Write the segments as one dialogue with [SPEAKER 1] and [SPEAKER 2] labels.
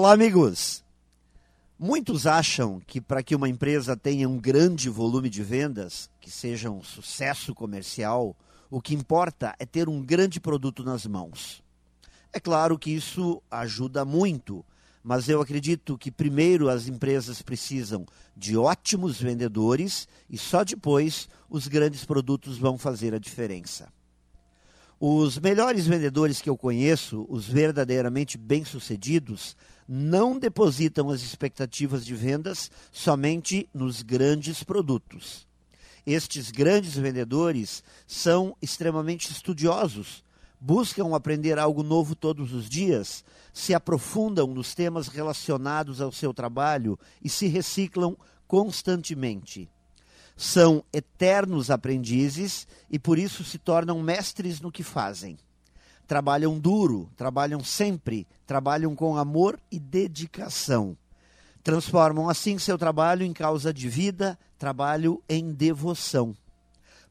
[SPEAKER 1] Olá, amigos. Muitos acham que para que uma empresa tenha um grande volume de vendas, que seja um sucesso comercial, o que importa é ter um grande produto nas mãos. É claro que isso ajuda muito, mas eu acredito que primeiro as empresas precisam de ótimos vendedores e só depois os grandes produtos vão fazer a diferença. Os melhores vendedores que eu conheço, os verdadeiramente bem-sucedidos, não depositam as expectativas de vendas somente nos grandes produtos. Estes grandes vendedores são extremamente estudiosos, buscam aprender algo novo todos os dias, se aprofundam nos temas relacionados ao seu trabalho e se reciclam constantemente são eternos aprendizes e por isso se tornam mestres no que fazem. Trabalham duro, trabalham sempre, trabalham com amor e dedicação. Transformam assim seu trabalho em causa de vida, trabalho em devoção.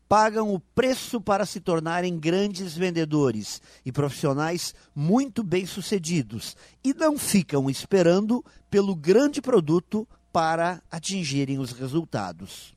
[SPEAKER 1] Pagam o preço para se tornarem grandes vendedores e profissionais muito bem-sucedidos e não ficam esperando pelo grande produto para atingirem os resultados.